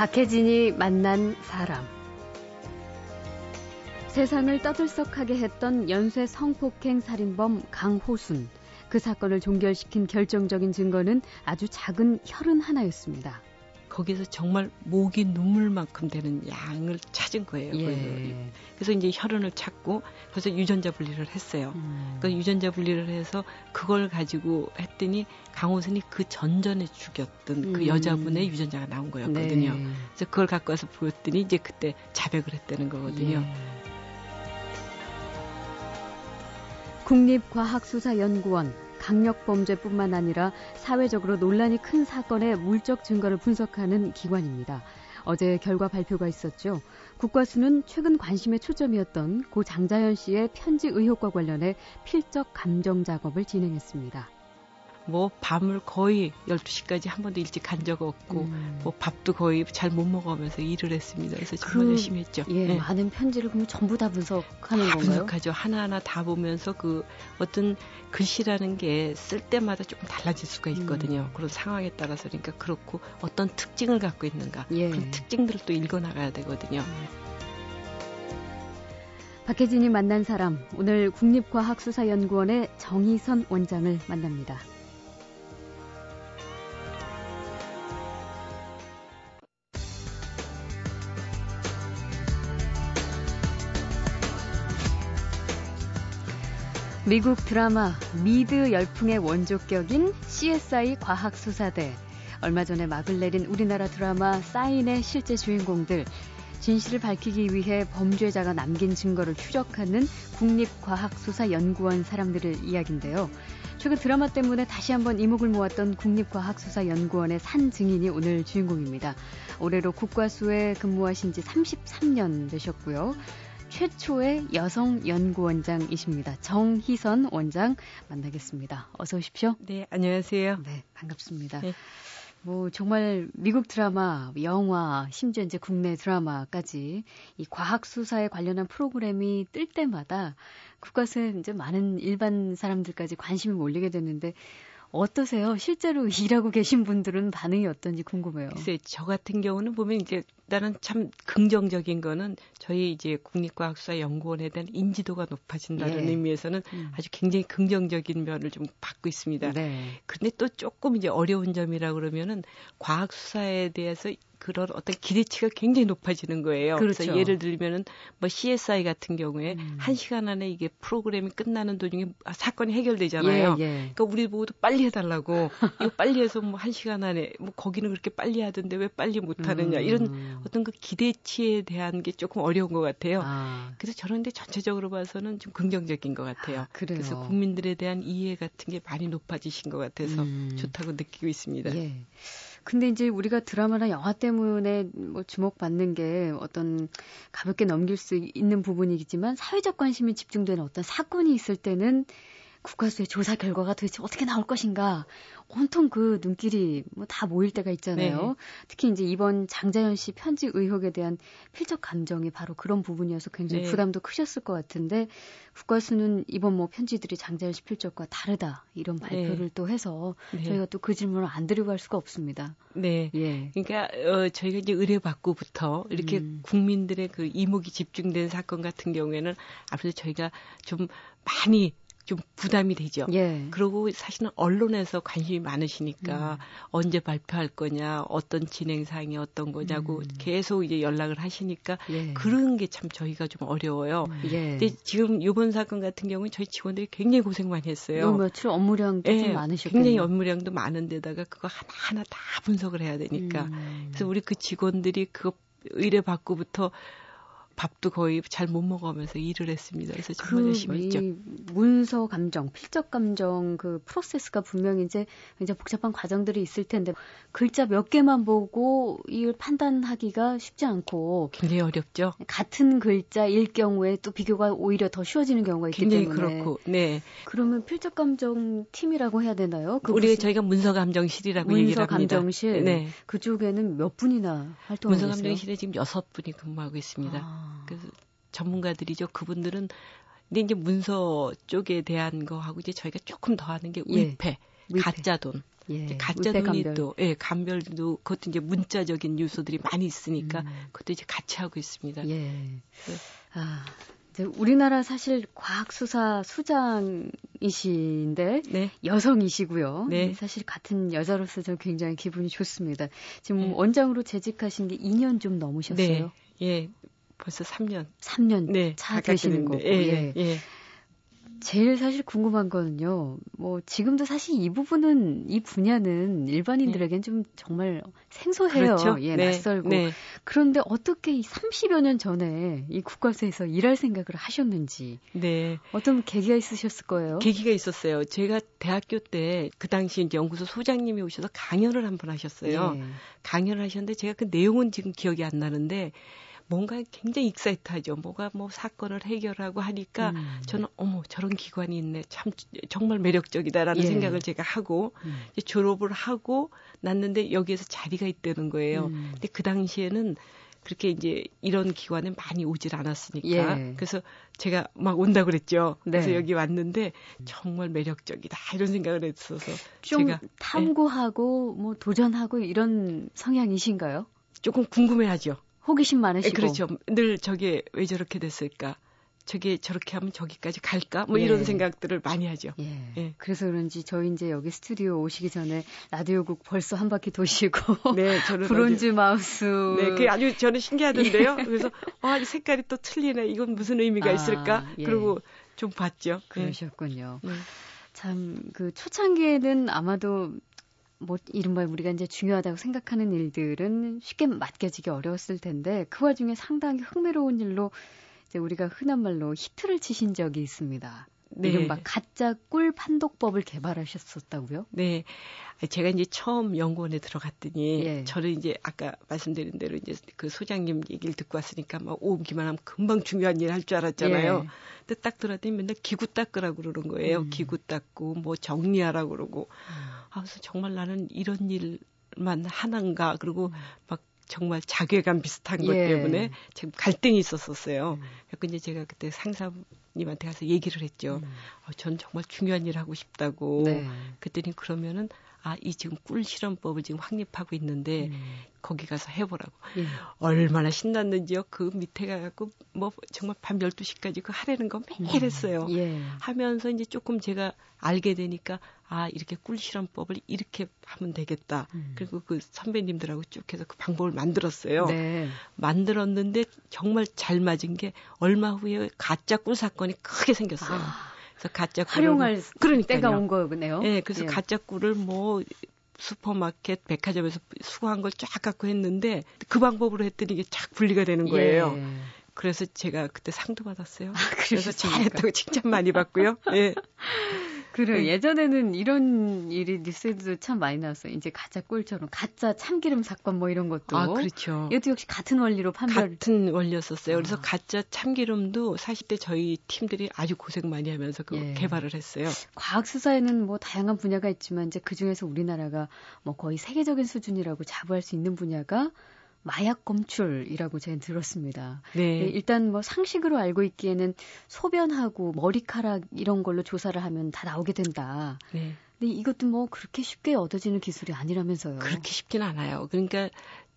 박혜진이 만난 사람. 세상을 떠들썩하게 했던 연쇄 성폭행 살인범 강호순. 그 사건을 종결시킨 결정적인 증거는 아주 작은 혈흔 하나였습니다. 거기서 정말 목이 눈물만큼 되는 양을 찾은 거예요. 예. 그래서 이제 혈흔을 찾고 그래서 유전자 분리를 했어요. 음. 그 유전자 분리를 해서 그걸 가지고 했더니 강호선이 그 전전에 죽였던 그 음. 그 여자분의 유전자가 나온 거였거든요. 네. 그래서 그걸 갖고 와서 보였더니 이제 그때 자백을 했다는 거거든요. 예. 국립과학수사연구원 강력범죄뿐만 아니라 사회적으로 논란이 큰 사건의 물적 증거를 분석하는 기관입니다. 어제 결과 발표가 있었죠. 국과수는 최근 관심의 초점이었던 고 장자연 씨의 편지 의혹과 관련해 필적 감정 작업을 진행했습니다. 뭐 밤을 거의 12시까지 한 번도 일찍 간 적 없고 음. 뭐 밥도 거의 잘 못 먹으면서 일을 했습니다. 그래서 정말 그, 열심히 했죠. 예, 네. 많은 편지를 그러면 전부 다 분석하는 다 건가요? 분석하죠. 하나하나 다 보면서 그 어떤 글씨라는 게 쓸 때마다 조금 달라질 수가 있거든요. 음. 그런 상황에 따라서 그러니까 그렇고 어떤 특징을 갖고 있는가 예. 그런 특징들을 또 읽어 나가야 되거든요. 음. 박혜진이 만난 사람 오늘 국립과학수사연구원의 정희선 원장을 만납니다. 미국 드라마 미드 열풍의 원조격인 CSI 과학수사대. 얼마 전에 막을 내린 우리나라 드라마 사인의 실제 주인공들. 진실을 밝히기 위해 범죄자가 남긴 증거를 추적하는 국립과학수사연구원 사람들의 이야기인데요. 최근 드라마 때문에 다시 한번 이목을 모았던 국립과학수사연구원의 산 증인이 오늘 주인공입니다. 올해로 국과수에 근무하신 지 33년 되셨고요. 최초의 여성 연구원장이십니다. 정희선 원장 만나겠습니다. 어서 오십시오. 네, 안녕하세요. 네, 반갑습니다. 네. 뭐 정말 미국 드라마, 영화, 심지어 이제 국내 드라마까지 이 과학 수사에 관련한 프로그램이 뜰 때마다 국가수에 이제 많은 일반 사람들까지 관심이 몰리게 되는데 어떠세요? 실제로 일하고 계신 분들은 반응이 어떤지 궁금해요. 글쎄, 저 같은 경우는 보면 이제 나는 참 긍정적인 거는 저희 이제 국립과학수사연구원에 대한 인지도가 높아진다는 예. 의미에서는 음. 아주 굉장히 긍정적인 면을 좀 받고 있습니다. 네. 근데 또 조금 이제 어려운 점이라 그러면은 과학수사에 대해서 그런 어떤 기대치가 굉장히 높아지는 거예요. 그렇죠. 그래서 예를 들면은 뭐 CSI 같은 경우에 음. 한 시간 안에 이게 프로그램이 끝나는 도중에 사건이 해결되잖아요. 예, 예. 그러니까 우리 모두 빨리 해달라고 이거 빨리 해서 뭐 한 시간 안에 뭐 거기는 그렇게 빨리 하던데 왜 빨리 못하느냐 음. 이런 어떤 그 기대치에 대한 게 조금 어려운 것 같아요. 아. 그래서 저는 근데 전체적으로 봐서는 좀 긍정적인 것 같아요. 아, 그래서 국민들에 대한 이해 같은 게 많이 높아지신 것 같아서 음. 좋다고 느끼고 있습니다. 예. 근데 이제 우리가 드라마나 영화 때문에 뭐 주목받는 게 어떤 가볍게 넘길 수 있는 부분이겠지만 사회적 관심이 집중되는 어떤 사건이 있을 때는 국가수의 조사 결과가 도대체 어떻게 나올 것인가 온통 그 눈길이 뭐 다 모일 때가 있잖아요. 네. 특히 이제 이번 장자연 씨 편지 의혹에 대한 필적 감정이 바로 그런 부분이어서 굉장히 네. 부담도 크셨을 것 같은데 국가수는 이번 뭐 편지들이 장자연 씨 필적과 다르다 이런 네. 발표를 네. 또 해서 네. 저희가 또 그 질문을 안 드리고 갈 수가 없습니다. 네. 예. 그러니까 어, 저희가 이제 의뢰받고부터 이렇게 음. 국민들의 그 이목이 집중된 사건 같은 경우에는 앞으로 저희가 좀 많이 좀 부담이 되죠. 예. 그리고 사실은 언론에서 관심이 많으시니까 음. 언제 발표할 거냐, 어떤 진행 사항이 어떤 거냐고 음. 계속 이제 연락을 하시니까 예. 그런 게 참 저희가 좀 어려워요. 음. 예. 근데 지금 이번 사건 같은 경우는 저희 직원들이 굉장히 고생 많이 했어요. 요 며칠 업무량도 좀 예. 많으셨겠네요. 굉장히 업무량도 많은데다가 그거 하나하나 다 분석을 해야 되니까. 음. 그래서 우리 그 직원들이 그거 의뢰 받고부터 밥도 거의 잘 못 먹으면서 일을 했습니다. 그래서 정말 그, 열심히 했죠. 문서 감정, 필적 감정 그 프로세스가 분명히 이제 굉장히 복잡한 과정들이 있을 텐데 글자 몇 개만 보고 이걸 판단하기가 쉽지 않고 굉장히 어렵죠. 같은 글자일 경우에 또 비교가 오히려 더 쉬워지는 경우가 있기 굉장히 때문에 그렇고, 네. 그러면 필적 감정 팀이라고 해야 되나요? 그 우리 저희가 문서 감정실이라고 얘기를 합니다. 문서 감정실. 네. 그쪽에는 몇 분이나 활동하고 문서 감정실에 지금 여섯 분이 근무하고 있습니다. 아. 그래서 전문가들이죠. 그분들은 근데 이제 문서 쪽에 대한 거하고 이제 저희가 조금 더 하는 게 예. 위패, 예. 가짜 돈. 예, 가짜 눈이 감별. 또 예, 감별도 그것도 이제 문자적인 요소들이 많이 있으니까 음. 그것도 이제 같이 하고 있습니다. 예. 네. 아, 이제 우리나라 사실 과학 수사 수장이신데 네. 여성이시고요. 네. 사실 같은 여자로서 저 굉장히 기분이 좋습니다. 지금 네. 원장으로 재직하신 게 2년 좀 넘으셨어요? 네. 예. 벌써 3년. 3년 네, 차 되시는 거고. 예, 예. 예. 제일 사실 궁금한 거는요. 뭐 지금도 사실 이 부분은 이 분야는 일반인들에겐 네. 좀 정말 생소해요. 그렇죠? 예, 네. 낯설고. 네. 그런데 어떻게 30여 년 전에 이 국과수에서 일할 생각을 하셨는지. 네. 어떤 계기가 있으셨을 거예요. 계기가 있었어요. 제가 대학교 때 그 당시 이제 연구소 소장님이 오셔서 강연을 한 번 하셨어요. 네. 강연을 하셨는데 제가 그 내용은 지금 기억이 안 나는데 뭔가 굉장히 익사이트하죠. 뭐가 뭐 사건을 해결하고 하니까 음. 저는 어머 저런 기관이 있네. 참 정말 매력적이다라는 예. 생각을 제가 하고 음. 졸업을 하고 났는데 여기에서 자리가 있다는 거예요. 음. 근데 그 당시에는 그렇게 이제 이런 기관에 많이 오질 않았으니까 예. 그래서 제가 막 온다 그랬죠. 네. 그래서 여기 왔는데 정말 매력적이다 이런 생각을 했어서 좀 제가 탐구하고 네. 뭐 도전하고 이런 성향이신가요? 조금 궁금해하죠. 호기심 많으시고. 그렇죠. 늘 저게 왜 저렇게 됐을까? 저게 저렇게 하면 저기까지 갈까? 뭐 예. 이런 생각들을 많이 하죠. 예. 예. 그래서 그런지 저희 이제 여기 스튜디오 오시기 전에 라디오국 벌써 한 바퀴 도시고. 네, 저는 브론즈 아주, 마우스. 네, 그게 아주 저는 신기하던데요. 예. 그래서 와, 이 색깔이 또 틀리네. 이건 무슨 의미가 아, 있을까? 예. 그리고 좀 봤죠. 예. 그러셨군요. 네. 참그 초창기에는 아마도 뭐 이른바 우리가 이제 중요하다고 생각하는 일들은 쉽게 맡겨지기 어려웠을 텐데 그 와중에 상당히 흥미로운 일로 이제 우리가 흔한 말로 히트를 치신 적이 있습니다. 네. 이른바 가짜 꿀 판독법을 개발하셨었다고요? 네. 제가 이제 처음 연구원에 들어갔더니 예. 저를 이제 아까 말씀드린 대로 이제 그 소장님 얘기를 듣고 왔으니까 막 오기만 하면 금방 중요한 일 할 줄 알았잖아요. 예. 근데 딱 들었더니 맨날 기구 닦으라고 그러는 거예요. 음. 기구 닦고 뭐 정리하라고 그러고. 음. 아, 그래서 정말 나는 이런 일만 하는가. 그리고 음. 막 정말 자괴감 비슷한 것 예. 때문에 지금 갈등이 있었었어요. 음. 그래서 이제 제가 그때 상사 님한테 가서 얘기를 했죠. 음. 어, 전 정말 중요한 일 하고 싶다고. 네. 그랬더니 그러면은 아, 이 지금 꿀 실험법을 지금 확립하고 있는데 음. 거기 가서 해보라고. 예. 얼마나 신났는지요. 그 밑에 가갖고 뭐 정말 밤 12시까지 그 하려는 거 매일 음. 했어요. 예. 하면서 이제 조금 제가 알게 되니까 아, 이렇게 꿀 실험법을 이렇게 하면 되겠다. 음. 그리고 그 선배님들하고 쭉 해서 그 방법을 만들었어요. 네. 만들었는데 정말 잘 맞은 게 얼마 후에 가짜 꿀 사건이 크게 생겼어요. 아. 그래서 가짜 꿀을 활용할 그러니까 때가 온 거네요. 네, 그래서 예. 가짜 꿀을 뭐 슈퍼마켓 백화점에서 수거한 걸 쫙 갖고 했는데 그 방법으로 했더니 이게 쫙 분리가 되는 거예요. 예. 그래서 제가 그때 상도 받았어요. 아, 그래서 잘했다고 칭찬 많이 받고요. 예. 그래 네. 예전에는 이런 일이 뉴스에도 참 많이 나왔어요. 이제 가짜 꿀처럼 가짜 참기름 사건 뭐 이런 것도. 아 그렇죠. 이것도 역시 같은 원리로 판별. 같은 원리였었어요. 아. 그래서 가짜 참기름도 사실 때 저희 팀들이 아주 고생 많이 하면서 그 예. 개발을 했어요. 과학 수사에는 뭐 다양한 분야가 있지만 이제 그 중에서 우리나라가 뭐 거의 세계적인 수준이라고 자부할 수 있는 분야가 마약 검출이라고 제가 들었습니다. 네. 네. 일단 뭐 상식으로 알고 있기에는 소변하고 머리카락 이런 걸로 조사를 하면 다 나오게 된다. 네. 근데 이것도 뭐 그렇게 쉽게 얻어지는 기술이 아니라면서요. 그렇게 쉽진 않아요. 그러니까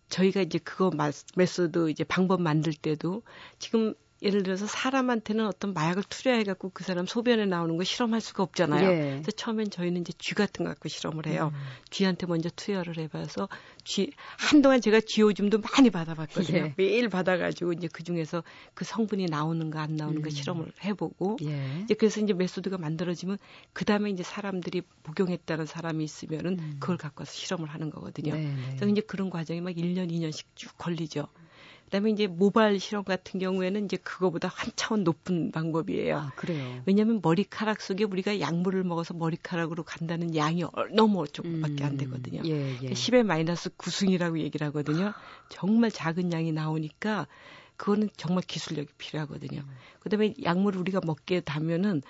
저희가 이제 그거 method 이제 방법 만들 때도 지금 예를 들어서 사람한테는 어떤 마약을 투여해갖고 그 사람 소변에 나오는 거 실험할 수가 없잖아요. 예. 그래서 처음엔 저희는 이제 쥐 같은 거 갖고 실험을 해요. 음. 쥐한테 먼저 투여를 해봐서 쥐 한동안 제가 쥐오줌도 많이 받아봤거든요. 예. 매일 받아가지고 이제 그 중에서 그 성분이 나오는가 안 나오는가 음. 실험을 해보고 예. 이제 그래서 이제 메소드가 만들어지면 그 다음에 이제 사람들이 복용했다는 사람이 있으면은 음. 그걸 갖고 와서 실험을 하는 거거든요. 네, 네. 그래서 이제 그런 과정이 막 1년, 2년씩 쭉 걸리죠. 그다음에 이제 모발 실험 같은 경우에는 이제 그거보다 한 차원 높은 방법이에요. 아, 그래요. 왜냐하면 머리카락 속에 우리가 약물을 먹어서 머리카락으로 간다는 양이 너무 조금밖에 음, 안 되거든요. 예, 예. 10의 마이너스 9승이라고 얘기를 하거든요. 정말 작은 양이 나오니까 그거는 정말 기술력이 필요하거든요. 음. 그다음에 약물을 우리가 먹게 되면은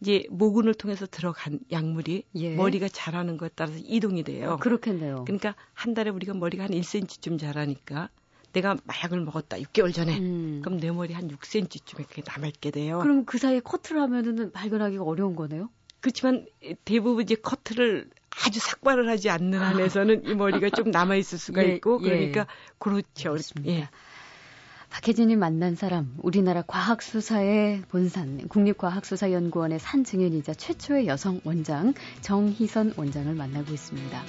이제 모근을 통해서 들어간 약물이 예. 머리가 자라는 것에 따라서 이동이 돼요. 아, 그렇겠네요. 그러니까 한 달에 우리가 머리가 한 1cm쯤 자라니까 내가 마약을 먹었다 6개월 전에 음. 그럼 내 머리 한 6cm쯤에 그게 남아있게 돼요. 그럼 그 사이에 커트를 하면은 발견하기가 어려운 거네요? 그렇지만 대부분 이제 커트를 아주 삭발을 하지 않는 한에서는 이 머리가 좀 남아 있을 수가 예, 있고 그러니까 예. 그렇죠. 그렇습니다. 예. 박혜진이 만난 사람, 우리나라 과학수사의 본산, 국립과학수사연구원의 산 증인이자 최초의 여성 원장 정희선 원장을 만나고 있습니다.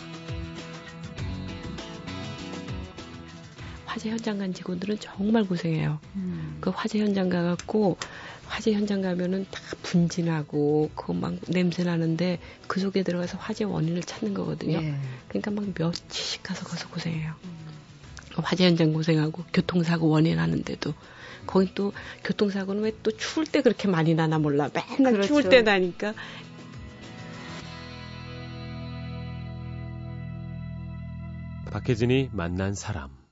화재 현장 간 직원들은 정말 고생해요. 음. 그 화재 현장 가갖고 화재 현장 가면은 다 분진하고 그거 막 냄새 나는데 그 속에 들어가서 화재 원인을 찾는 거거든요. 예. 그러니까 막 며칠씩 가서 거기서 고생해요. 음. 화재 현장 고생하고 교통사고 원인 하는데도 거기 또 교통사고는 왜 또 추울 때 그렇게 많이 나나 몰라. 맨날 그렇죠. 추울 때 나니까 박혜진이 만난 사람.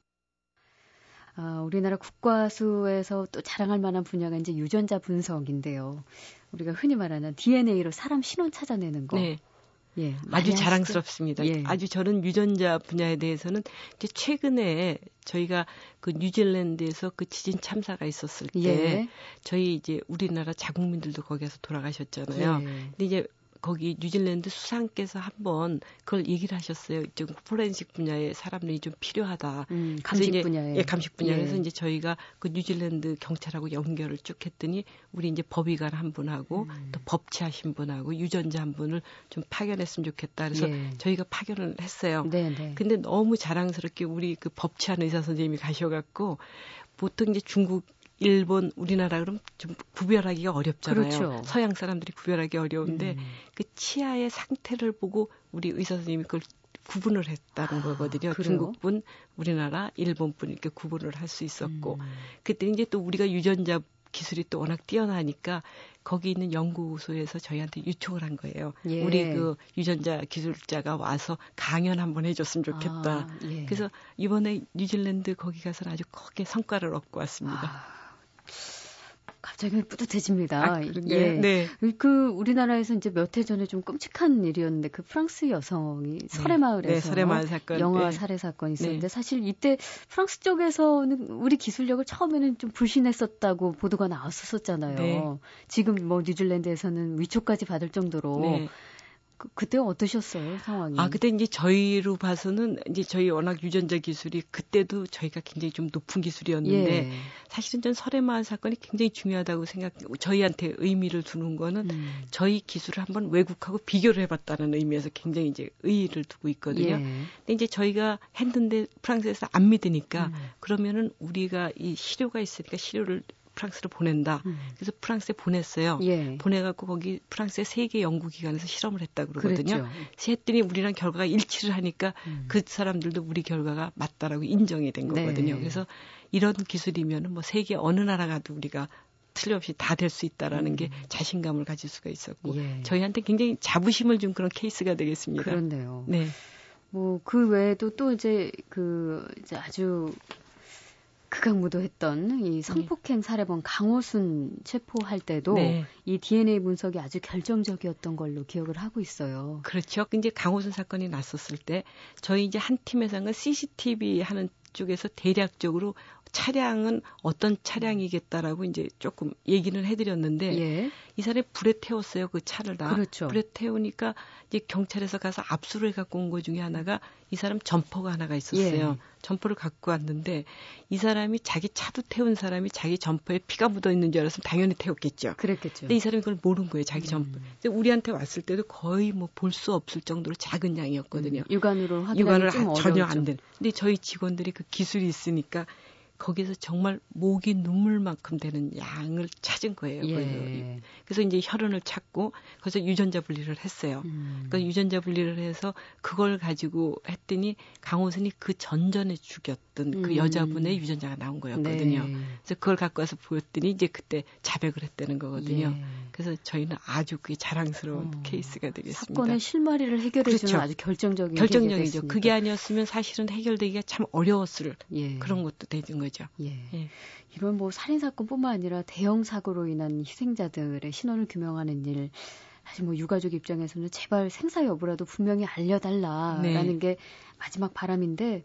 아, 우리나라 국과수에서 또 자랑할 만한 분야가 이제 유전자 분석인데요. 우리가 흔히 말하는 DNA로 사람 신원 찾아내는 거. 네. 예, 아주 자랑스럽습니다. 예. 아주 저는 유전자 분야에 대해서는 이제 최근에 저희가 그 뉴질랜드에서 그 지진 참사가 있었을 때 예. 저희 이제 우리나라 자국민들도 거기에서 돌아가셨잖아요. 예. 근데 이제 거기 뉴질랜드 수상께서 한번 그걸 얘기를 하셨어요. 좀 포렌식 분야의 사람들이 좀 필요하다. 음, 감식 이제, 분야에. 예, 감식 분야에서 예. 이제 저희가 그 뉴질랜드 경찰하고 연결을 쭉 했더니 우리 이제 법의관 한 분하고 음. 또 법치하신 분하고 유전자 한 분을 좀 파견했으면 좋겠다. 그래서 예. 저희가 파견을 했어요. 네, 네. 근데 너무 자랑스럽게 우리 그 법치하는 의사 선생님이 가셔갖고 보통 이제 중국 일본, 우리나라 그럼 좀 구별하기가 어렵잖아요. 그렇죠. 서양 사람들이 구별하기 어려운데 음. 그 치아의 상태를 보고 우리 의사 선생님이 그걸 구분을 했다는 아, 거거든요. 그래요? 중국분, 우리나라, 일본분 이렇게 구분을 할 수 있었고 음. 그때 이제 또 우리가 유전자 기술이 또 워낙 뛰어나니까 거기 있는 연구소에서 저희한테 요청을 한 거예요. 예. 우리 그 유전자 기술자가 와서 강연 한번 해줬으면 좋겠다. 아, 예. 그래서 이번에 뉴질랜드 거기 가서 아주 크게 성과를 얻고 왔습니다. 아. 갑자기 뿌듯해집니다. 아, 예. 네. 그 우리나라에서 이제 몇 해 전에 좀 끔찍한 일이었는데 그 프랑스 여성이 네. 설해마을에서 네, 설해마을 사건, 영화 네. 살해 사건이 있었는데 네. 사실 이때 프랑스 쪽에서는 우리 기술력을 처음에는 좀 불신했었다고 보도가 나왔었잖아요. 네. 지금 뭐 뉴질랜드에서는 위촉까지 받을 정도로 네. 그, 때 어떠셨어요, 상황이? 아, 그때 이제 저희로 봐서는 이제 저희 워낙 유전자 기술이 그때도 저희가 굉장히 좀 높은 기술이었는데 예. 사실은 전 설해마을 사건이 굉장히 중요하다고 생각, 저희한테 의미를 두는 거는 음. 저희 기술을 한번 외국하고 비교를 해봤다는 의미에서 굉장히 이제 의의를 두고 있거든요. 예. 근데 이제 저희가 했는데 프랑스에서 안 믿으니까 음. 그러면은 우리가 이 시료가 있으니까 시료를 프랑스로 보낸다. 음. 그래서 프랑스에 보냈어요. 예. 보내갖고 거기 프랑스의 세계 연구기관에서 실험을 했다 그러거든요. 그랬죠. 했더니 우리랑 결과가 일치를 하니까 음. 그 사람들도 우리 결과가 맞다라고 인정이 된 거거든요. 네. 그래서 이런 기술이면 뭐 세계 어느 나라 가도 우리가 틀림없이 다 될 수 있다라는 음. 게 자신감을 가질 수가 있었고 예. 저희한테 굉장히 자부심을 준 그런 케이스가 되겠습니다. 그렇네요. 네. 뭐 그 외에도 또 이제 그 이제 아주 극악무도했던 이 성폭행 살해범 강호순 체포할 때도 네. 이 DNA 분석이 아주 결정적이었던 걸로 기억을 하고 있어요. 그렇죠. 이제 강호순 사건이 났었을 때 저희 이제 한 팀에서는 CCTV 하는 쪽에서 대략적으로 차량은 어떤 차량이겠다라고 이제 조금 얘기는 해드렸는데 예. 이 사람이 불에 태웠어요 그 차를 다 그렇죠. 불에 태우니까 이제 경찰에서 가서 압수를 갖고 온것 중에 하나가 이 사람 점퍼가 하나가 있었어요. 예. 점퍼를 갖고 왔는데 이 사람이 자기 차도 태운 사람이 자기 점퍼에 피가 묻어 있는 줄 알았으면 당연히 태웠겠죠. 그랬겠죠. 근데 이 사람이 그걸 모르는 거예요. 자기 점퍼. 음. 근데 우리한테 왔을 때도 거의 뭐 볼 수 없을 정도로 작은 양이었거든요. 음. 육안으로 육안으로 전혀 안 된. 근데 저희 직원들이 그 기술이 있으니까 거기서 정말 목이 눈물만큼 되는 양을 찾은 거예요. 예. 그래서 이제 혈흔을 찾고 그래서 유전자 분리를 했어요. 음. 그러니까 유전자 분리를 해서 그걸 가지고 했더니 강호선이 그 전전에 죽였던 그 음. 그 여자분의 유전자가 나온 거였거든요. 네. 그래서 그걸 갖고 와서 보였더니 이제 그때 자백을 했다는 거거든요. 예. 그래서 저희는 아주 그게 자랑스러운 어. 케이스가 되겠습니다. 사건의 실마리를 해결해 주는 그렇죠. 아주 결정적인 결정적이죠. 그게 아니었으면 사실은 해결되기가 참 어려웠을 예. 그런 것도 되는 거죠. 예. 예. 이런 뭐 살인 사건뿐만 아니라 대형 사고로 인한 희생자들의 신원을 규명하는 일 사실 뭐 유가족 입장에서는 제발 생사 여부라도 분명히 알려달라라는 네. 게 마지막 바람인데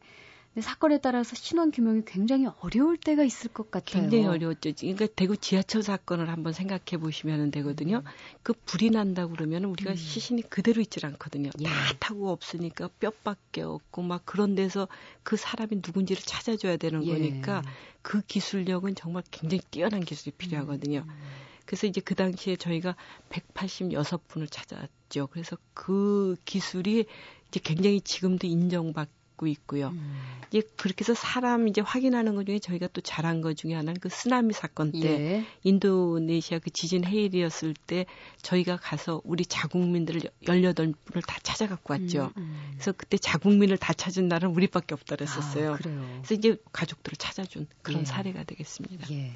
사건에 따라서 신원 규명이 굉장히 어려울 때가 있을 것 같아요. 굉장히 어려웠죠. 그러니까 대구 지하철 사건을 한번 생각해 보시면 되거든요. 음. 그 불이 난다 그러면 우리가 음. 시신이 그대로 있질 않거든요. 예. 다 타고 없으니까 뼈밖에 없고 막 그런 데서 그 사람이 누군지를 찾아줘야 되는 예. 거니까 그 기술력은 정말 굉장히 뛰어난 기술이 필요하거든요. 음. 그래서 이제 그 당시에 저희가 186분을 찾았죠. 그래서 그 기술이 이제 굉장히 지금도 인정받 고 있고요. 음. 이제 그렇게 해서 사람 이제 확인하는 것 중에 저희가 또 잘한 것 중에 하나는 그 쓰나미 사건 때 예. 인도네시아 그 지진 해일이었을 때 저희가 가서 우리 자국민들을 18분을 다 찾아갖고 왔죠. 음, 음. 그래서 그때 자국민을 다 찾은 날은 우리밖에 없다 그랬었어요. 아, 그래서 이제 가족들을 찾아준 그런 예. 사례가 되겠습니다. 예.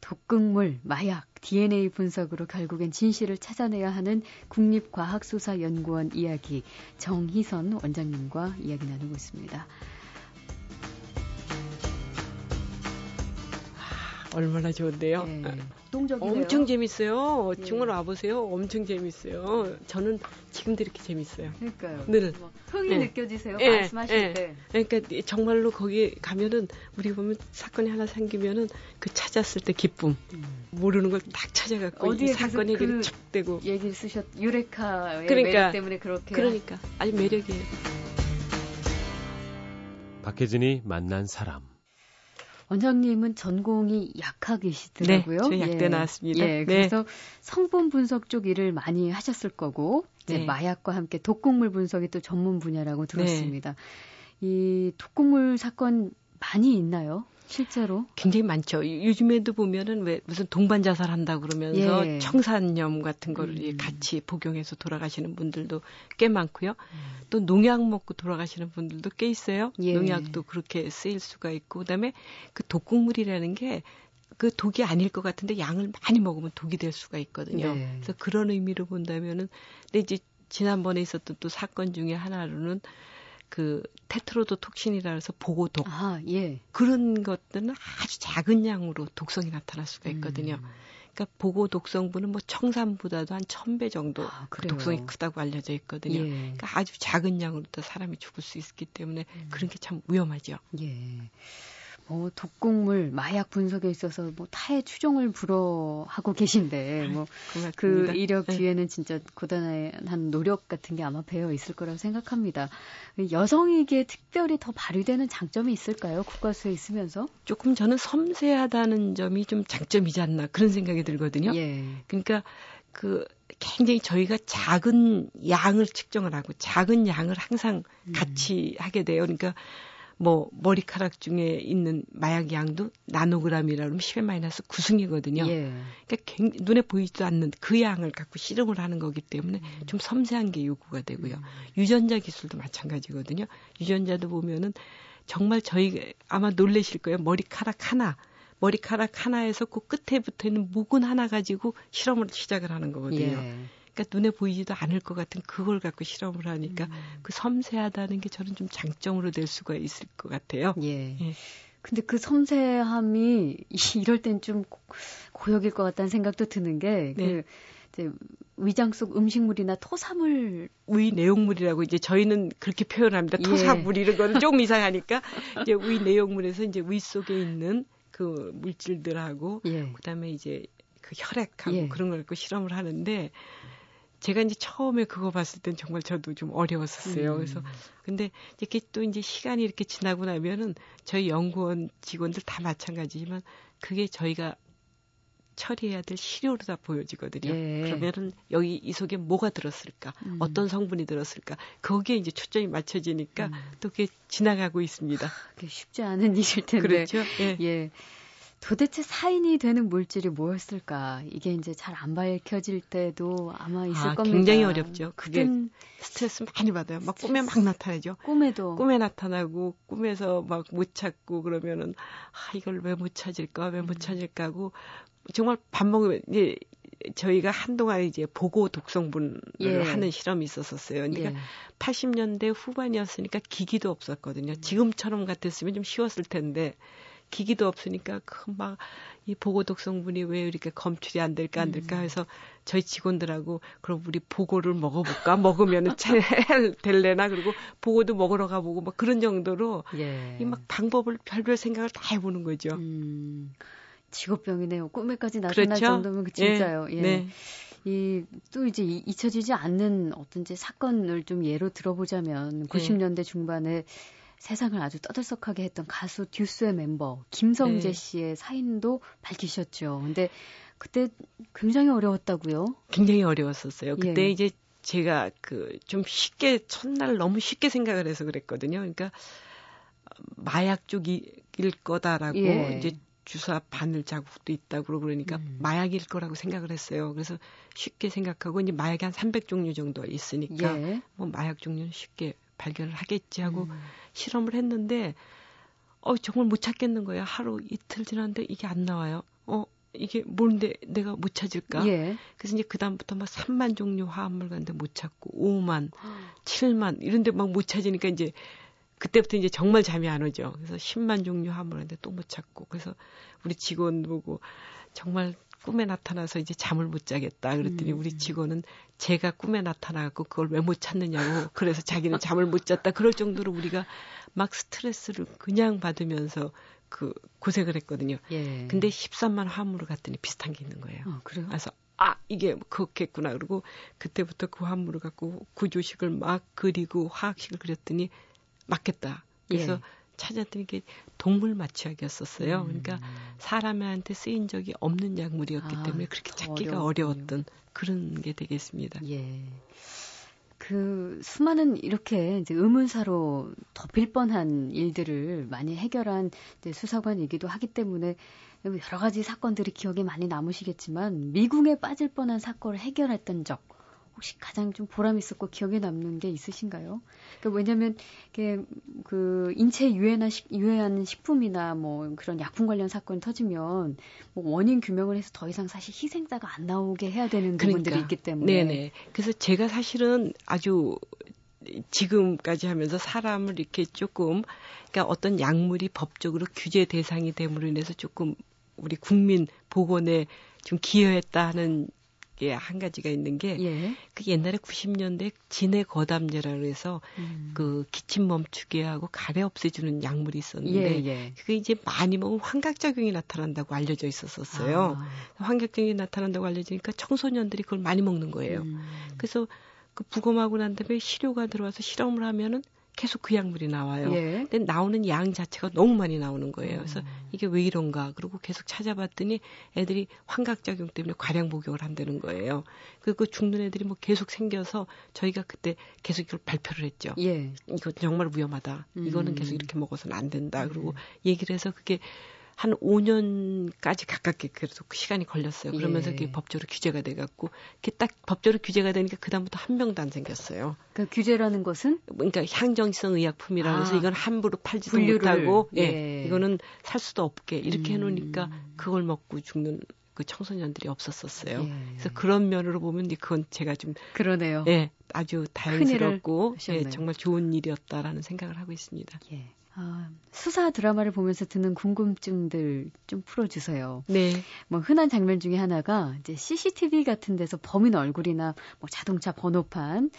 독극물, 마약, DNA 분석으로 결국엔 진실을 찾아내야 하는 국립과학수사연구원 이야기 정희선 원장님과 이야기 나누고 있습니다. 얼마나 좋은데요. 네. 엄청 재밌어요. 예. 정말 와보세요. 엄청 재밌어요. 저는 지금도 이렇게 재밌어요. 그러니까요. 늘 흥이 네. 느껴지세요. 네. 말씀하실 네. 때. 그러니까 정말로 거기 가면은 우리 보면 사건이 하나 생기면은 그 찾았을 때 기쁨. 음. 모르는 걸 딱 찾아갖고 이 사건 얘기를 그척 대고. 얘기를 쓰셨 유레카의 그러니까, 매력 때문에 그렇게. 그러니까 아주 매력이에요. 박혜진이 만난 사람. 원장님은 전공이 약학이시더라고요. 네, 저 약대 예. 나왔습니다. 예, 그래서 네. 성분 분석 쪽 일을 많이 하셨을 거고 이제 네. 마약과 함께 독극물 분석이 또 전문 분야라고 들었습니다. 네. 이 독극물 사건 많이 있나요? 실제로? 굉장히 많죠. 요즘에도 보면은 왜 무슨 동반 자살한다 그러면서 예. 청산염 같은 거를 음. 같이 복용해서 돌아가시는 분들도 꽤 많고요. 음. 또 농약 먹고 돌아가시는 분들도 꽤 있어요. 예. 농약도 그렇게 쓰일 수가 있고 그다음에 그 독극물이라는 게 그 독이 아닐 것 같은데 양을 많이 먹으면 독이 될 수가 있거든요. 네. 그래서 그런 의미로 본다면은 근데 이제 지난번에 있었던 또 사건 중에 하나로는 그 테트로도 톡신이라 해서 보고독 아, 예. 그런 것들은 아주 작은 양으로 독성이 나타날 수가 있거든요. 음. 그러니까 보고 독성분은 뭐 청산보다도 한천배 정도 아, 그 독성이 크다고 알려져 있거든요. 예. 그러니까 아주 작은 양으로도 사람이 죽을 수 있기 때문에 음. 그런 게 참 위험하죠. 예. 뭐 독곡물 마약 분석에 있어서 뭐 타의 추종을 불허하고 계신데 뭐그 그 이력 네. 뒤에는 진짜 고단한 노력 같은 게 아마 배어 있을 거라고 생각합니다. 여성에게 특별히 더 발휘되는 장점이 있을까요? 국가수에 있으면서? 조금 저는 섬세하다는 점이 좀 장점이지 않나 그런 생각이 들거든요. 예. 그러니까 그 굉장히 저희가 작은 양을 측정을 하고 작은 양을 항상 음. 같이 음. 하게 돼요. 그러니까 뭐 머리카락 중에 있는 마약 양도 나노그램이라 그러면 10의 마이너스 9승이거든요. 예. 그러니까 눈에 보이지도 않는 그 양을 갖고 실험을 하는 거기 때문에 음. 좀 섬세한 게 요구가 되고요. 음. 유전자 기술도 마찬가지거든요. 유전자도 보면은 정말 저희 아마 놀래실 거예요. 머리카락 하나 머리카락 하나에서 그 끝에 붙어 있는 목은 하나 가지고 실험을 시작을 하는 거거든요. 예. 그러니까 눈에 보이지도 않을 것 같은 그걸 갖고 실험을 하니까 음. 그 섬세하다는 게 저는 좀 장점으로 될 수가 있을 것 같아요. 예. 예. 근데 그 섬세함이 이럴 땐 좀 고역일 것 같다는 생각도 드는 게 네. 그 이제 위장 속 음식물이나 토사물 위 내용물이라고 이제 저희는 그렇게 표현합니다. 예. 토사물 이런 거는 좀 이상하니까 이제 위 내용물에서 이제 위 속에 있는 그 물질들하고 예. 그다음에 이제 그 혈액하고 예. 그런 걸 갖고 실험을 하는데 제가 이제 처음에 그거 봤을 땐 정말 저도 좀 어려웠었어요. 음. 그래서 근데 이렇게 또 이제 시간이 이렇게 지나고 나면은 저희 연구원 직원들 다 마찬가지지만 그게 저희가 처리해야 될 시료로 다 보여지거든요. 예. 그러면은 여기 이 속에 뭐가 들었을까? 음. 어떤 성분이 들었을까? 거기에 이제 초점이 맞춰지니까 음. 또 그게 지나가고 있습니다. 하, 그게 쉽지 않은 일일 텐데. 그렇죠. 예. 예. 도대체 사인이 되는 물질이 뭐였을까? 이게 이제 잘 안 밝혀질 때도 아마 있을 아, 겁니다. 굉장히 어렵죠. 그게 스트레스 많이 받아요. 막 꿈에 막 나타나죠. 꿈에도. 꿈에 나타나고 꿈에서 막 못 찾고 그러면은 아 이걸 왜 못 찾을까? 왜 못 찾을까 하고 정말 밥 먹으면 이제 저희가 한동안 이제 보고 독성분을 예. 하는 실험이 있었었어요. 그러니까 예. 80년대 후반이었으니까 기기도 없었거든요. 지금처럼 같았으면 좀 쉬웠을 텐데 기기도 없으니까 그막이 보고 독성분이 왜 이렇게 검출이 안 될까 안 될까 음. 해서 저희 직원들하고 그럼 우리 보고를 먹어볼까 먹으면은 잘 될래나 그리고 보고도 먹으러 가보고 막 그런 정도로 예. 이막 방법을 별별 생각을 다 해보는 거죠. 음. 직업병이네요. 꿈에까지 나타날 그렇죠? 정도면 그 진짜요. 예. 예. 네. 이, 또 이제 잊혀지지 않는 어떤 제 사건을 좀 예로 들어보자면 90년대 네. 중반에 세상을 아주 떠들썩하게 했던 가수 듀스의 멤버 김성재 네. 씨의 사인도 밝히셨죠. 근데 그때 굉장히 어려웠다고요? 굉장히 어려웠었어요. 그때 예. 이제 제가 그 좀 쉽게 첫날 너무 쉽게 생각을 해서 그랬거든요. 그러니까 마약 쪽일 거다라고 예. 이제 주사 바늘 자국도 있다고 그러니까 음. 마약일 거라고 생각을 했어요. 그래서 쉽게 생각하고 이제 마약이 한 300종류 정도 있으니까 예. 뭐 마약 종류는 쉽게 발견을 하겠지 하고 음. 실험을 했는데 어 정말 못 찾겠는 거예요. 하루 이틀 지났는데 이게 안 나와요. 어 이게 뭔데 내가 못 찾을까? 예. 그래서 이제 그다음부터 막 3만 종류 화합물 갔는데 못 찾고 5만, 7만 이런 데 막 못 찾으니까 이제 그때부터 이제 정말 잠이 안 오죠. 그래서 10만 종류 화물하는데 또 못 찾고 그래서 우리 직원 보고 정말 꿈에 나타나서 이제 잠을 못 자겠다. 그랬더니 음. 우리 직원은 제가 꿈에 나타나고 그걸 왜 못 찾느냐고 그래서 자기는 잠을 못 잤다. 그럴 정도로 우리가 막 스트레스를 그냥 받으면서 그 고생을 했거든요. 예. 근데 13만 화물을 갔더니 비슷한 게 있는 거예요. 어, 그래요? 그래서 아 이게 그렇겠구나 그러고 그때부터 그 화물을 갖고 구조식을 막 그리고 화학식을 그렸더니 맞겠다. 그래서 예. 찾았더니 이게 동물 마취약이었었어요. 음. 그러니까 사람한테 쓰인 적이 없는 약물이었기 아, 때문에 그렇게 찾기가 어려웠던 그런 게 되겠습니다. 예. 그 수많은 이렇게 이제 의문사로 덮일 뻔한 일들을 많이 해결한 수사관이기도 하기 때문에 여러 가지 사건들이 기억에 많이 남으시겠지만 미궁에 빠질 뻔한 사건을 해결했던 적 혹시 가장 좀 보람 있었고 기억에 남는 게 있으신가요? 그러니까 왜냐하면 그 인체 유해나 유해한 식품이나 뭐 그런 약품 관련 사건이 터지면 뭐 원인 규명을 해서 더 이상 사실 희생자가 안 나오게 해야 되는 그러니까. 부분들이 있기 때문에. 네네. 그래서 제가 사실은 아주 지금까지 하면서 사람을 이렇게 조금 그러니까 어떤 약물이 법적으로 규제 대상이 됨으로 인해서 조금 우리 국민 보건에 좀 기여했다는 게 한 가지가 있는 게, 예. 그 옛날에 90년대 진해 거담제라 그래서 음. 그 기침 멈추게 하고 가래 없애주는 약물이 있었는데, 예, 예. 그게 이제 많이 먹으면 환각작용이 나타난다고 알려져 있었었어요. 아. 환각작용이 나타난다고 알려지니까 청소년들이 그걸 많이 먹는 거예요. 음. 그래서 그 부검하고 난 다음에 시료가 들어와서 실험을 하면은 계속 그 약물이 나와요. 예. 근데 나오는 양 자체가 너무 많이 나오는 거예요. 그래서 음. 이게 왜 이런가? 그리고 계속 찾아봤더니 애들이 환각작용 때문에 과량 복용을 한다는 거예요. 그리고 죽는 애들이 뭐 계속 생겨서 저희가 그때 계속 이걸 발표를 했죠. 예. 이거 정말 위험하다. 이거는 계속 음. 이렇게 먹어서는 안 된다. 그리고 음. 얘기를 해서 그게 한 5년까지 가깝게 그래도 그 시간이 걸렸어요. 그러면서 예. 그게 법적으로 규제가 돼갖고 그게 딱 법적으로 규제가 되니까 그 다음부터 한 명도 안 생겼어요. 그 규제라는 것은? 그러니까 향정성 의약품이라고 아, 해서 이건 함부로 팔지도 분류를, 못하고, 예. 예. 이거는 살 수도 없게 이렇게 음. 해놓으니까 그걸 먹고 죽는 그 청소년들이 없었었어요. 예. 그래서 그런 면으로 보면 그건 제가 좀 그러네요. 예, 아주 다행스럽고 예, 정말 좋은 일이었다라는 생각을 하고 있습니다. 예. 아, 수사 드라마를 보면서 드는 궁금증들 좀 풀어주세요. 네. 뭐 흔한 장면 중에 하나가 이제 CCTV 같은 데서 범인 얼굴이나 뭐 자동차 번호판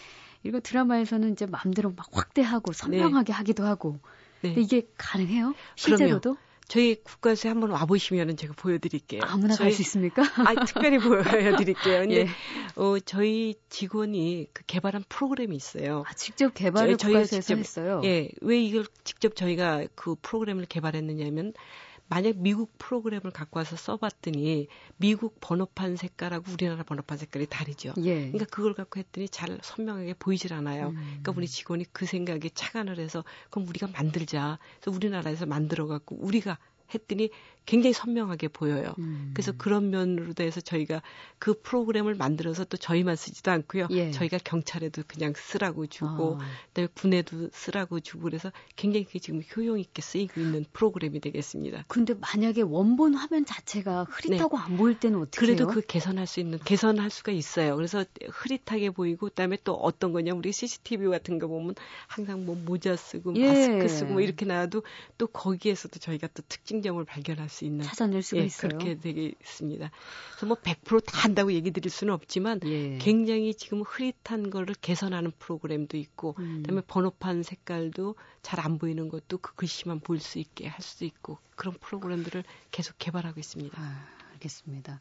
이거 드라마에서는 이제 마음대로 막 확대하고 선명하게 네. 하기도 하고. 네. 근데 이게 가능해요? 실제로도? 그럼요. 저희 국가에서 한번 와보시면은 제가 보여드릴게요. 아무나 갈 수 있습니까? 아, 특별히 보여드릴게요. 근데 예. 어, 저희 직원이 그 개발한 프로그램이 있어요. 아, 직접 개발을 저, 국가에서 직접, 했어요? 예. 왜 이걸 직접 저희가 그 프로그램을 개발했느냐면 만약 미국 프로그램을 갖고 와서 써봤더니 미국 번호판 색깔하고 우리나라 번호판 색깔이 다르죠. 예. 그러니까 그걸 갖고 했더니 잘 선명하게 보이질 않아요. 음. 그러니까 우리 직원이 그 생각에 착안을 해서 그럼 우리가 만들자. 그래서 우리나라에서 만들어 갖고 우리가 했더니 굉장히 선명하게 보여요. 음. 그래서 그런 면으로 돼서 저희가 그 프로그램을 만들어서 또 저희만 쓰지도 않고요. 예. 저희가 경찰에도 그냥 쓰라고 주고, 아. 그다음에 군에도 쓰라고 주고 그래서 굉장히 그게 지금 효용 있게 쓰이고 있는 프로그램이 되겠습니다. 근데 만약에 원본 화면 자체가 흐릿하고 네. 안 보일 때는 어떻게 그래도 해요? 그 개선할 수 있는 개선할 수가 있어요. 그래서 흐릿하게 보이고 그다음에 또 어떤 거냐 우리 CCTV 같은 거 보면 항상 뭐 모자 쓰고 예. 마스크 쓰고 뭐 이렇게 나와도 또 거기에서도 저희가 또 특징 상징점을 발견할 수 있는 찾아낼 수가 예, 있어요. 그렇게 되겠습니다. 그래서 뭐 100%다 한다고 얘기 드릴 수는 없지만 예. 굉장히 지금 흐릿한 거를 개선하는 프로그램도 있고 음. 그다음에 번호판 색깔도 잘 안 보이는 것도 그 글씨만 보일 수 있게 할 수도 있고 그런 프로그램들을 계속 개발하고 있습니다. 아, 알겠습니다.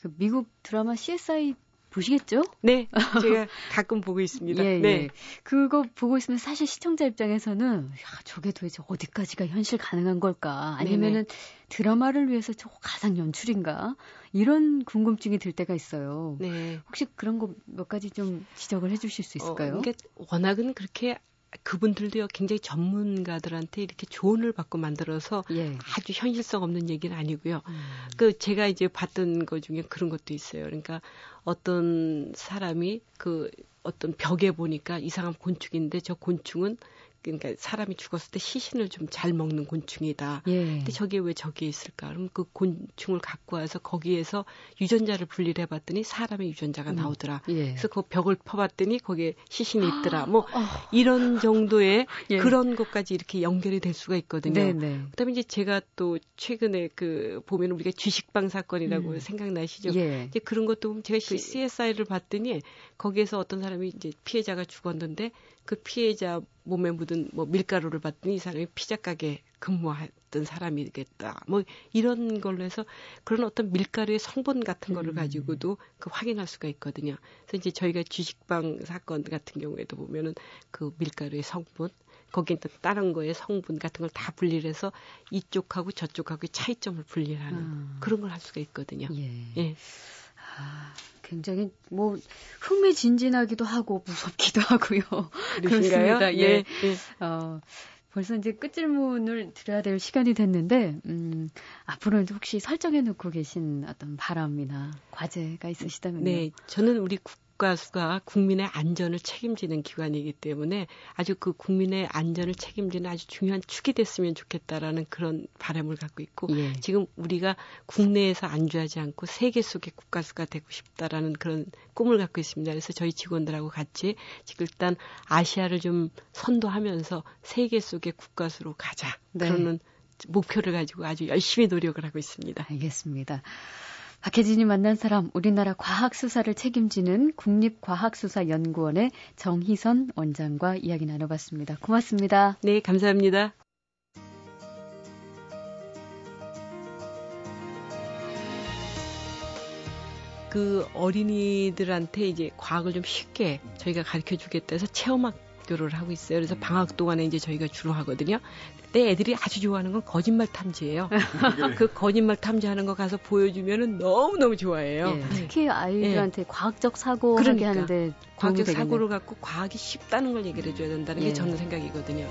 그 미국 드라마 CSI 보시겠죠? 네, 제가 가끔 보고 있습니다. 예, 네. 예. 그거 보고 있으면 사실 시청자 입장에서는 야, 저게 도대체 어디까지가 현실 가능한 걸까? 아니면은 네네. 드라마를 위해서 저 가상 연출인가? 이런 궁금증이 들 때가 있어요. 네. 혹시 그런 거 몇 가지 좀 지적을 해 주실 수 있을까요? 어, 이게 워낙은 그렇게 그분들도요 굉장히 전문가들한테 이렇게 조언을 받고 만들어서 예. 아주 현실성 없는 얘기는 아니고요. 음. 그 제가 이제 봤던 것 중에 그런 것도 있어요. 그러니까 어떤 사람이 그 어떤 벽에 보니까 이상한 곤충인데 저 곤충은 그러니까 사람이 죽었을 때 시신을 좀 잘 먹는 곤충이다. 예. 근데 저게 왜 저기에 있을까? 그럼 그 곤충을 갖고 와서 거기에서 유전자를 분리를 해봤더니 사람의 유전자가 음. 나오더라. 예. 그래서 그 벽을 퍼봤더니 거기에 시신이 있더라. 뭐 어. 이런 정도의 예. 그런 것까지 이렇게 연결이 될 수가 있거든요. 네네. 네. 그다음에 이제 제가 또 최근에 그 보면 우리가 주식방 사건이라고 음. 생각나시죠? 예. 이제 그런 것도 보면 제가 그 CSI를 봤더니 거기에서 어떤 사람이 이제 피해자가 죽었는데 그 피해자 몸에 묻은 뭐 밀가루를 봤더니 이 사람이 피자 가게 근무했던 사람이겠다. 뭐 이런 걸로 해서 그런 어떤 밀가루의 성분 같은 거를 음. 가지고도 그 확인할 수가 있거든요. 그래서 이제 저희가 주식방 사건 같은 경우에도 보면은 그 밀가루의 성분 거기에 또 다른 거에 성분 같은 걸 다 분리를 해서 이쪽하고 저쪽하고 차이점을 분리하는 음. 그런 걸 할 수가 있거든요. 예. 예. 아, 굉장히 뭐 흥미진진하기도 하고 무섭기도 하고요. 그렇습니다. 예. 예. 예. 어, 벌써 이제 끝 질문을 드려야 될 시간이 됐는데, 음, 앞으로 혹시 설정해 놓고 계신 어떤 바람이나 과제가 있으시다면요? 네, 저는 우리 국 국가수가 국민의 안전을 책임지는 기관이기 때문에 아주 그 국민의 안전을 책임지는 아주 중요한 축이 됐으면 좋겠다라는 그런 바람을 갖고 있고 예. 지금 우리가 국내에서 안주하지 않고 세계 속의 국가수가 되고 싶다라는 그런 꿈을 갖고 있습니다. 그래서 저희 직원들하고 같이 지금 일단 아시아를 좀 선도하면서 세계 속의 국가수로 가자. 네. 그러는 목표를 가지고 아주 열심히 노력을 하고 있습니다. 알겠습니다. 박혜진이 만난 사람, 우리나라 과학수사를 책임지는 국립과학수사연구원의 정희선 원장과 이야기 나눠봤습니다. 고맙습니다. 네, 감사합니다. 그 어린이들한테 이제 과학을 좀 쉽게 저희가 가르쳐 주겠다 해서 체험학 학교를 하고 있어요. 그래서 방학 동안에 이제 저희가 주로 하거든요. 그때 애들이 아주 좋아하는 건 거짓말 탐지예요. 그 거짓말 탐지하는 거 가서 보여주면은 너무 너무 좋아해요. 예. 특히 아이들한테 예. 과학적 사고 그러니까, 하는데 과학적 사고를 갖고 과학이 쉽다는 걸 얘기를 해줘야 된다는 예. 게 저는 생각이거든요.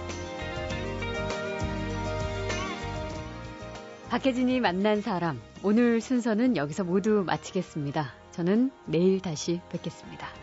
박혜진이 만난 사람 오늘 순서는 여기서 모두 마치겠습니다. 저는 내일 다시 뵙겠습니다.